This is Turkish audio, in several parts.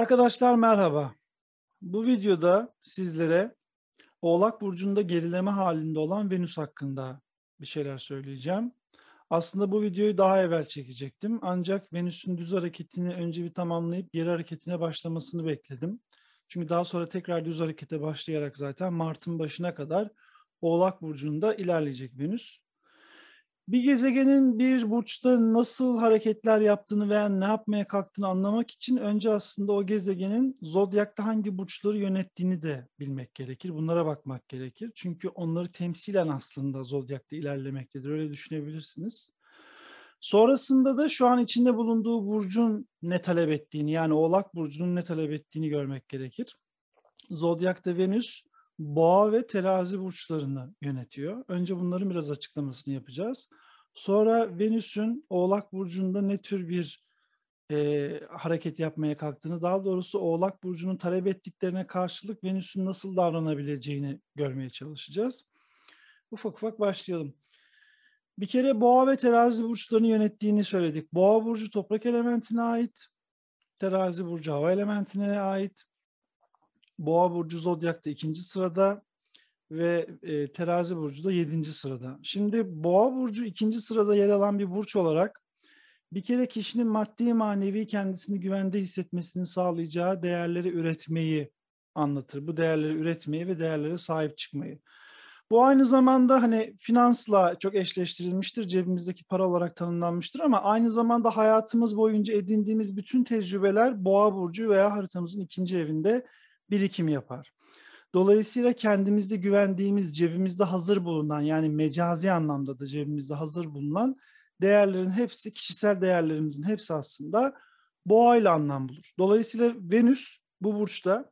Arkadaşlar merhaba. Bu videoda sizlere Oğlak Burcu'nda gerileme halinde olan Venüs hakkında bir şeyler söyleyeceğim. Aslında bu videoyu daha evvel çekecektim. Ancak Venüs'ün düz hareketini önce bir tamamlayıp geri hareketine başlamasını bekledim. Çünkü daha sonra tekrar düz harekete başlayarak zaten Mart'ın başına kadar Oğlak Burcu'nda ilerleyecek Venüs. Bir gezegenin bir burçta nasıl hareketler yaptığını veya ne yapmaya kalktığını anlamak için önce aslında o gezegenin zodyakta hangi burçları yönettiğini de bilmek gerekir. Bunlara bakmak gerekir. Çünkü onları temsilen aslında zodyakta ilerlemektedir. Öyle düşünebilirsiniz. Sonrasında da şu an içinde bulunduğu burcun ne talep ettiğini yani Oğlak burcunun ne talep ettiğini görmek gerekir. Zodyakta Venüs boğa ve terazi burçlarını yönetiyor. Önce bunların biraz açıklamasını yapacağız. Sonra Venüs'ün Oğlak Burcu'nda ne tür bir e, hareket yapmaya kalktığını, daha doğrusu Oğlak Burcu'nun talep ettiklerine karşılık Venüs'ün nasıl davranabileceğini görmeye çalışacağız. Ufak ufak başlayalım. Bir kere Boğa ve Terazi burçlarını yönettiğini söyledik. Boğa burcu toprak elementine ait, Terazi burcu hava elementine ait. Boğa burcu zodyakta ikinci sırada ve e, Terazi burcu da yedinci sırada. Şimdi Boğa burcu ikinci sırada yer alan bir burç olarak bir kere kişinin maddi manevi kendisini güvende hissetmesini sağlayacağı değerleri üretmeyi anlatır. Bu değerleri üretmeyi ve değerlere sahip çıkmayı. Bu aynı zamanda hani finansla çok eşleştirilmiştir, cebimizdeki para olarak tanımlanmıştır ama aynı zamanda hayatımız boyunca edindiğimiz bütün tecrübeler Boğa burcu veya haritamızın ikinci evinde birikim yapar. Dolayısıyla kendimizde güvendiğimiz, cebimizde hazır bulunan yani mecazi anlamda da cebimizde hazır bulunan değerlerin hepsi, kişisel değerlerimizin hepsi aslında boğa ile anlam bulur. Dolayısıyla Venüs bu burçta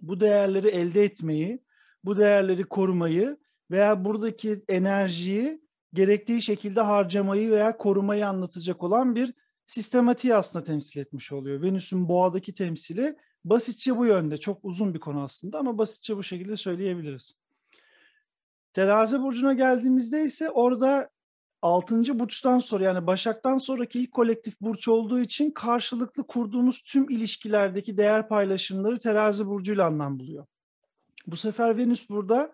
bu değerleri elde etmeyi, bu değerleri korumayı veya buradaki enerjiyi gerektiği şekilde harcamayı veya korumayı anlatacak olan bir sistematiği aslında temsil etmiş oluyor. Venüs'ün boğadaki temsili Basitçe bu yönde. Çok uzun bir konu aslında ama basitçe bu şekilde söyleyebiliriz. Terazi burcuna geldiğimizde ise orada 6. burçtan sonra yani Başak'tan sonraki ilk kolektif burç olduğu için karşılıklı kurduğumuz tüm ilişkilerdeki değer paylaşımları terazi burcuyla anlam buluyor. Bu sefer Venüs burada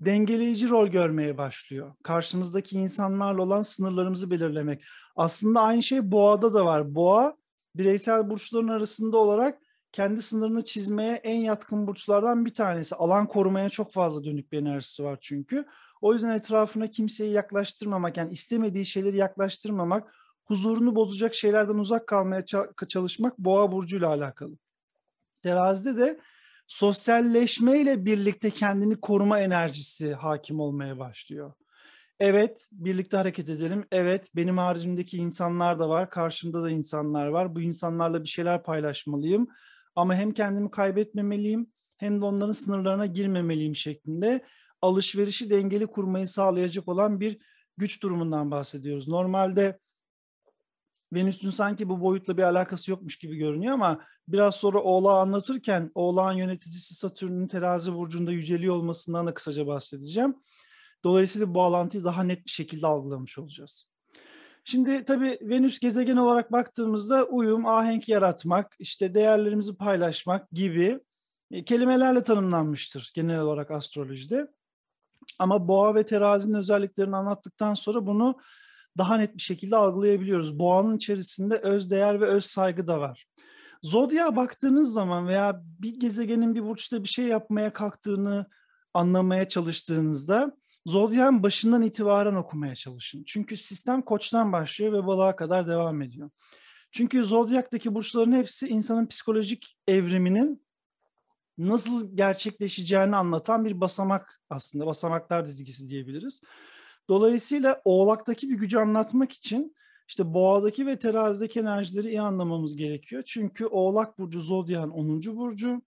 dengeleyici rol görmeye başlıyor. Karşımızdaki insanlarla olan sınırlarımızı belirlemek. Aslında aynı şey boğada da var. Boğa bireysel burçların arasında olarak kendi sınırını çizmeye en yatkın burçlardan bir tanesi. Alan korumaya çok fazla dönük bir enerjisi var çünkü. O yüzden etrafına kimseyi yaklaştırmamak, yani istemediği şeyleri yaklaştırmamak, huzurunu bozacak şeylerden uzak kalmaya çalışmak boğa burcuyla alakalı. Terazide de sosyalleşmeyle birlikte kendini koruma enerjisi hakim olmaya başlıyor. Evet, birlikte hareket edelim. Evet, benim haricimdeki insanlar da var, karşımda da insanlar var. Bu insanlarla bir şeyler paylaşmalıyım ama hem kendimi kaybetmemeliyim hem de onların sınırlarına girmemeliyim şeklinde alışverişi dengeli kurmayı sağlayacak olan bir güç durumundan bahsediyoruz. Normalde Venüs'ün sanki bu boyutla bir alakası yokmuş gibi görünüyor ama biraz sonra Oğlağı anlatırken Oğlağın yöneticisi Satürn'ün terazi burcunda yüceliyor olmasından da kısaca bahsedeceğim. Dolayısıyla bu bağlantıyı daha net bir şekilde algılamış olacağız. Şimdi tabii Venüs gezegen olarak baktığımızda uyum, ahenk yaratmak, işte değerlerimizi paylaşmak gibi e, kelimelerle tanımlanmıştır genel olarak astrolojide. Ama boğa ve terazinin özelliklerini anlattıktan sonra bunu daha net bir şekilde algılayabiliyoruz. Boğanın içerisinde öz değer ve öz saygı da var. Zodya baktığınız zaman veya bir gezegenin bir burçta bir şey yapmaya kalktığını anlamaya çalıştığınızda Zodyan başından itibaren okumaya çalışın. Çünkü sistem koçtan başlıyor ve balığa kadar devam ediyor. Çünkü zodyaktaki burçların hepsi insanın psikolojik evriminin nasıl gerçekleşeceğini anlatan bir basamak aslında. Basamaklar dizgisi diyebiliriz. Dolayısıyla oğlaktaki bir gücü anlatmak için işte boğadaki ve terazideki enerjileri iyi anlamamız gerekiyor. Çünkü oğlak burcu zodyan 10. burcu.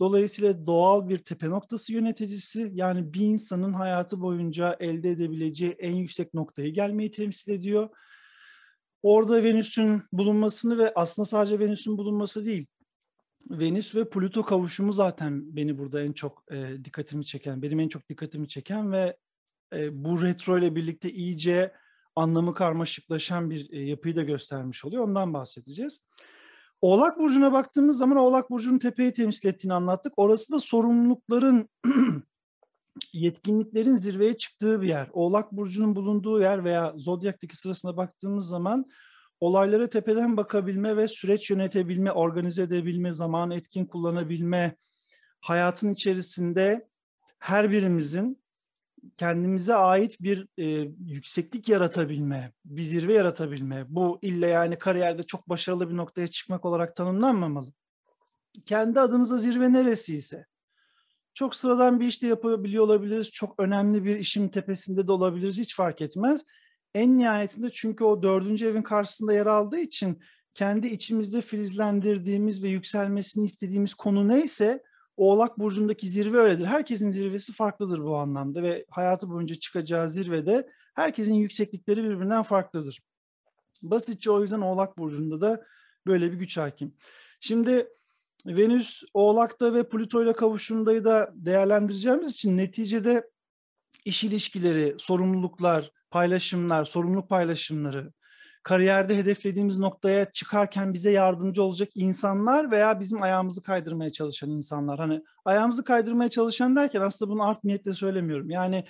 Dolayısıyla doğal bir tepe noktası yöneticisi yani bir insanın hayatı boyunca elde edebileceği en yüksek noktayı gelmeyi temsil ediyor. Orada Venüs'ün bulunmasını ve aslında sadece Venüs'ün bulunması değil, Venüs ve Plüto kavuşumu zaten beni burada en çok e, dikkatimi çeken, benim en çok dikkatimi çeken ve e, bu retro ile birlikte iyice anlamı karmaşıklaşan bir e, yapıyı da göstermiş oluyor. Ondan bahsedeceğiz. Oğlak Burcu'na baktığımız zaman Oğlak Burcu'nun tepeyi temsil ettiğini anlattık. Orası da sorumlulukların, yetkinliklerin zirveye çıktığı bir yer. Oğlak Burcu'nun bulunduğu yer veya Zodyak'taki sırasına baktığımız zaman olaylara tepeden bakabilme ve süreç yönetebilme, organize edebilme, zamanı etkin kullanabilme, hayatın içerisinde her birimizin kendimize ait bir e, yükseklik yaratabilme, bir zirve yaratabilme. Bu ille yani kariyerde çok başarılı bir noktaya çıkmak olarak tanımlanmamalı. Kendi adımıza zirve neresiyse. Çok sıradan bir işte yapabiliyor olabiliriz. Çok önemli bir işin tepesinde de olabiliriz. Hiç fark etmez. En nihayetinde çünkü o dördüncü evin karşısında yer aldığı için kendi içimizde filizlendirdiğimiz ve yükselmesini istediğimiz konu neyse Oğlak Burcu'ndaki zirve öyledir. Herkesin zirvesi farklıdır bu anlamda ve hayatı boyunca çıkacağı zirvede herkesin yükseklikleri birbirinden farklıdır. Basitçe o yüzden Oğlak Burcu'nda da böyle bir güç hakim. Şimdi Venüs Oğlak'ta ve Plüto ile kavuşumdayı da değerlendireceğimiz için neticede iş ilişkileri, sorumluluklar, paylaşımlar, sorumluluk paylaşımları, kariyerde hedeflediğimiz noktaya çıkarken bize yardımcı olacak insanlar veya bizim ayağımızı kaydırmaya çalışan insanlar. Hani ayağımızı kaydırmaya çalışan derken aslında bunu art niyetle söylemiyorum. Yani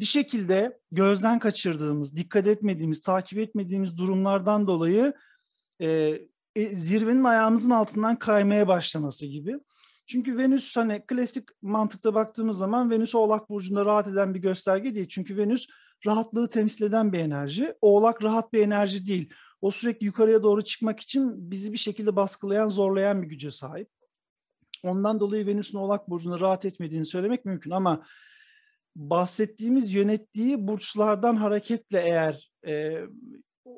bir şekilde gözden kaçırdığımız, dikkat etmediğimiz, takip etmediğimiz durumlardan dolayı e, e, zirvenin ayağımızın altından kaymaya başlaması gibi. Çünkü Venüs hani klasik mantıkta baktığımız zaman Venüs Oğlak Burcu'nda rahat eden bir gösterge değil. Çünkü Venüs rahatlığı temsil eden bir enerji. Oğlak rahat bir enerji değil. O sürekli yukarıya doğru çıkmak için bizi bir şekilde baskılayan, zorlayan bir güce sahip. Ondan dolayı Venüs'ün Oğlak Burcu'nda rahat etmediğini söylemek mümkün ama bahsettiğimiz yönettiği burçlardan hareketle eğer e,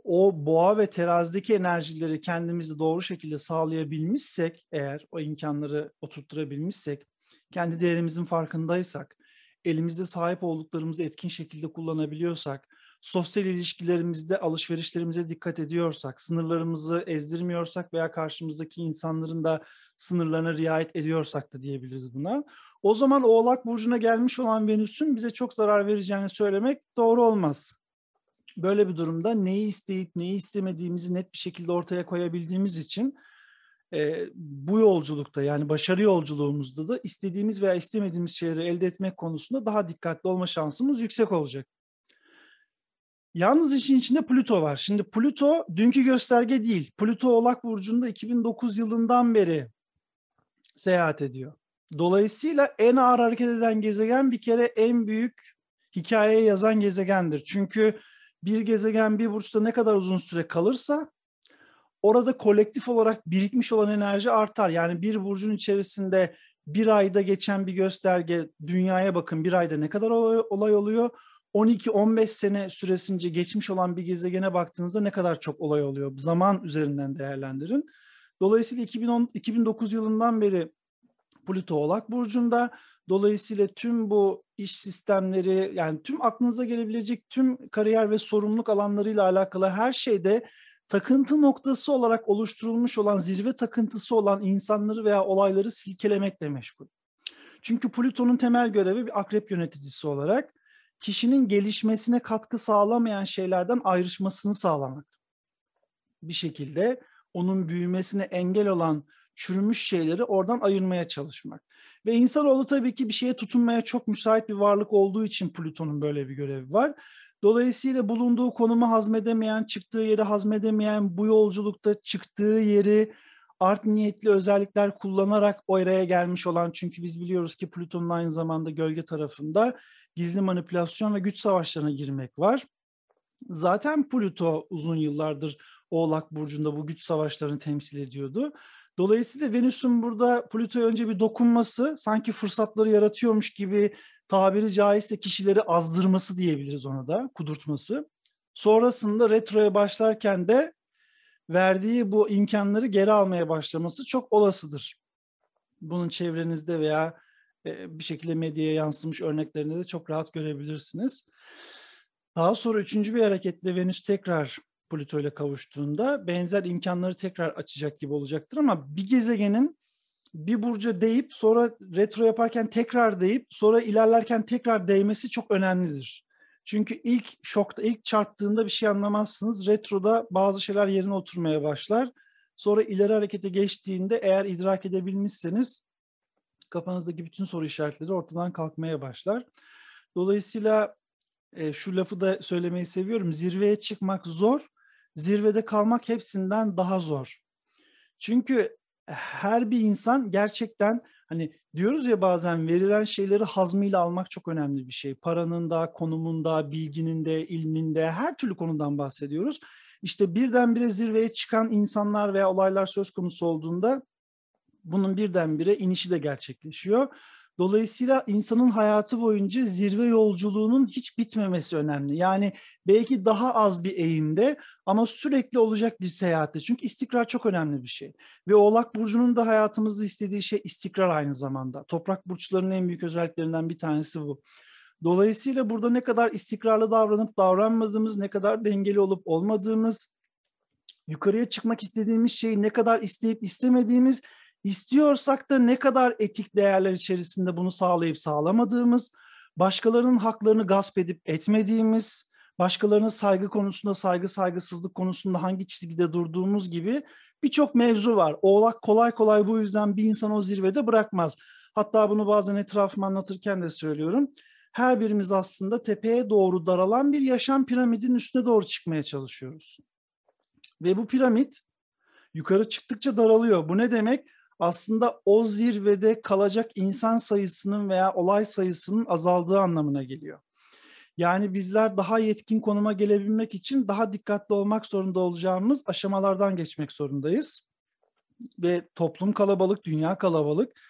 o boğa ve terazideki enerjileri kendimizde doğru şekilde sağlayabilmişsek eğer o imkanları oturtturabilmişsek kendi değerimizin farkındaysak elimizde sahip olduklarımızı etkin şekilde kullanabiliyorsak, sosyal ilişkilerimizde alışverişlerimize dikkat ediyorsak, sınırlarımızı ezdirmiyorsak veya karşımızdaki insanların da sınırlarına riayet ediyorsak da diyebiliriz buna. O zaman Oğlak Burcu'na gelmiş olan Venüs'ün bize çok zarar vereceğini söylemek doğru olmaz. Böyle bir durumda neyi isteyip neyi istemediğimizi net bir şekilde ortaya koyabildiğimiz için e, bu yolculukta yani başarı yolculuğumuzda da istediğimiz veya istemediğimiz şeyleri elde etmek konusunda daha dikkatli olma şansımız yüksek olacak. Yalnız işin içinde Plüto var. Şimdi Plüto dünkü gösterge değil. Plüto Oğlak Burcu'nda 2009 yılından beri seyahat ediyor. Dolayısıyla en ağır hareket eden gezegen bir kere en büyük hikayeyi yazan gezegendir. Çünkü bir gezegen bir burçta ne kadar uzun süre kalırsa orada kolektif olarak birikmiş olan enerji artar. Yani bir burcun içerisinde bir ayda geçen bir gösterge dünyaya bakın bir ayda ne kadar olay, oluyor. 12-15 sene süresince geçmiş olan bir gezegene baktığınızda ne kadar çok olay oluyor. Zaman üzerinden değerlendirin. Dolayısıyla 2010, 2009 yılından beri Plüto Oğlak Burcu'nda. Dolayısıyla tüm bu iş sistemleri yani tüm aklınıza gelebilecek tüm kariyer ve sorumluluk alanlarıyla alakalı her şeyde takıntı noktası olarak oluşturulmuş olan zirve takıntısı olan insanları veya olayları silkelemekle meşgul. Çünkü Plüton'un temel görevi bir akrep yöneticisi olarak kişinin gelişmesine katkı sağlamayan şeylerden ayrışmasını sağlamak. Bir şekilde onun büyümesine engel olan çürümüş şeyleri oradan ayırmaya çalışmak. Ve insanoğlu tabii ki bir şeye tutunmaya çok müsait bir varlık olduğu için Plüton'un böyle bir görevi var. Dolayısıyla bulunduğu konumu hazmedemeyen, çıktığı yeri hazmedemeyen, bu yolculukta çıktığı yeri art niyetli özellikler kullanarak oraya gelmiş olan çünkü biz biliyoruz ki Plüton'un aynı zamanda gölge tarafında gizli manipülasyon ve güç savaşlarına girmek var. Zaten Plüto uzun yıllardır Oğlak Burcu'nda bu güç savaşlarını temsil ediyordu. Dolayısıyla Venüs'ün burada Plüto'ya önce bir dokunması sanki fırsatları yaratıyormuş gibi tabiri caizse kişileri azdırması diyebiliriz ona da, kudurtması. Sonrasında retroya başlarken de verdiği bu imkanları geri almaya başlaması çok olasıdır. Bunun çevrenizde veya e, bir şekilde medyaya yansımış örneklerini de çok rahat görebilirsiniz. Daha sonra üçüncü bir hareketle Venüs tekrar Plüto ile kavuştuğunda benzer imkanları tekrar açacak gibi olacaktır ama bir gezegenin bir burca değip sonra retro yaparken tekrar değip sonra ilerlerken tekrar değmesi çok önemlidir. Çünkü ilk şokta, ilk çarptığında bir şey anlamazsınız. Retroda bazı şeyler yerine oturmaya başlar. Sonra ileri harekete geçtiğinde eğer idrak edebilmişseniz kafanızdaki bütün soru işaretleri ortadan kalkmaya başlar. Dolayısıyla e, şu lafı da söylemeyi seviyorum. Zirveye çıkmak zor, zirvede kalmak hepsinden daha zor. Çünkü her bir insan gerçekten hani diyoruz ya bazen verilen şeyleri hazmıyla almak çok önemli bir şey. Paranın da, konumun da, bilginin de, ilmin de her türlü konudan bahsediyoruz. İşte birdenbire zirveye çıkan insanlar veya olaylar söz konusu olduğunda bunun birdenbire inişi de gerçekleşiyor. Dolayısıyla insanın hayatı boyunca zirve yolculuğunun hiç bitmemesi önemli. Yani belki daha az bir eğimde ama sürekli olacak bir seyahatte. Çünkü istikrar çok önemli bir şey. Ve Oğlak Burcu'nun da hayatımızda istediği şey istikrar aynı zamanda. Toprak burçlarının en büyük özelliklerinden bir tanesi bu. Dolayısıyla burada ne kadar istikrarlı davranıp davranmadığımız, ne kadar dengeli olup olmadığımız, yukarıya çıkmak istediğimiz şeyi ne kadar isteyip istemediğimiz İstiyorsak da ne kadar etik değerler içerisinde bunu sağlayıp sağlamadığımız, başkalarının haklarını gasp edip etmediğimiz, başkalarına saygı konusunda, saygı saygısızlık konusunda hangi çizgide durduğumuz gibi birçok mevzu var. Oğlak kolay kolay bu yüzden bir insan o zirvede bırakmaz. Hatta bunu bazen etrafıma anlatırken de söylüyorum. Her birimiz aslında tepeye doğru daralan bir yaşam piramidin üstüne doğru çıkmaya çalışıyoruz. Ve bu piramit yukarı çıktıkça daralıyor. Bu ne demek? Aslında o zirvede kalacak insan sayısının veya olay sayısının azaldığı anlamına geliyor. Yani bizler daha yetkin konuma gelebilmek için daha dikkatli olmak zorunda olacağımız aşamalardan geçmek zorundayız. Ve toplum kalabalık, dünya kalabalık.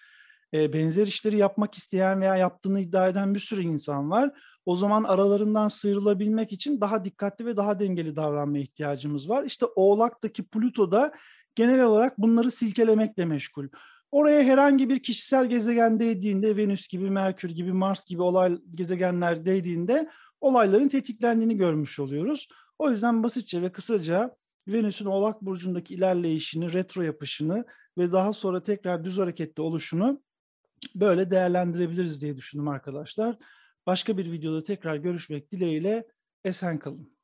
E, benzer işleri yapmak isteyen veya yaptığını iddia eden bir sürü insan var. O zaman aralarından sıyrılabilmek için daha dikkatli ve daha dengeli davranmaya ihtiyacımız var. İşte Oğlak'taki Plüto da genel olarak bunları silkelemekle meşgul. Oraya herhangi bir kişisel gezegen değdiğinde, Venüs gibi, Merkür gibi, Mars gibi olay gezegenler değdiğinde olayların tetiklendiğini görmüş oluyoruz. O yüzden basitçe ve kısaca Venüs'ün Oğlak Burcu'ndaki ilerleyişini, retro yapışını ve daha sonra tekrar düz harekette oluşunu böyle değerlendirebiliriz diye düşündüm arkadaşlar. Başka bir videoda tekrar görüşmek dileğiyle esen kalın.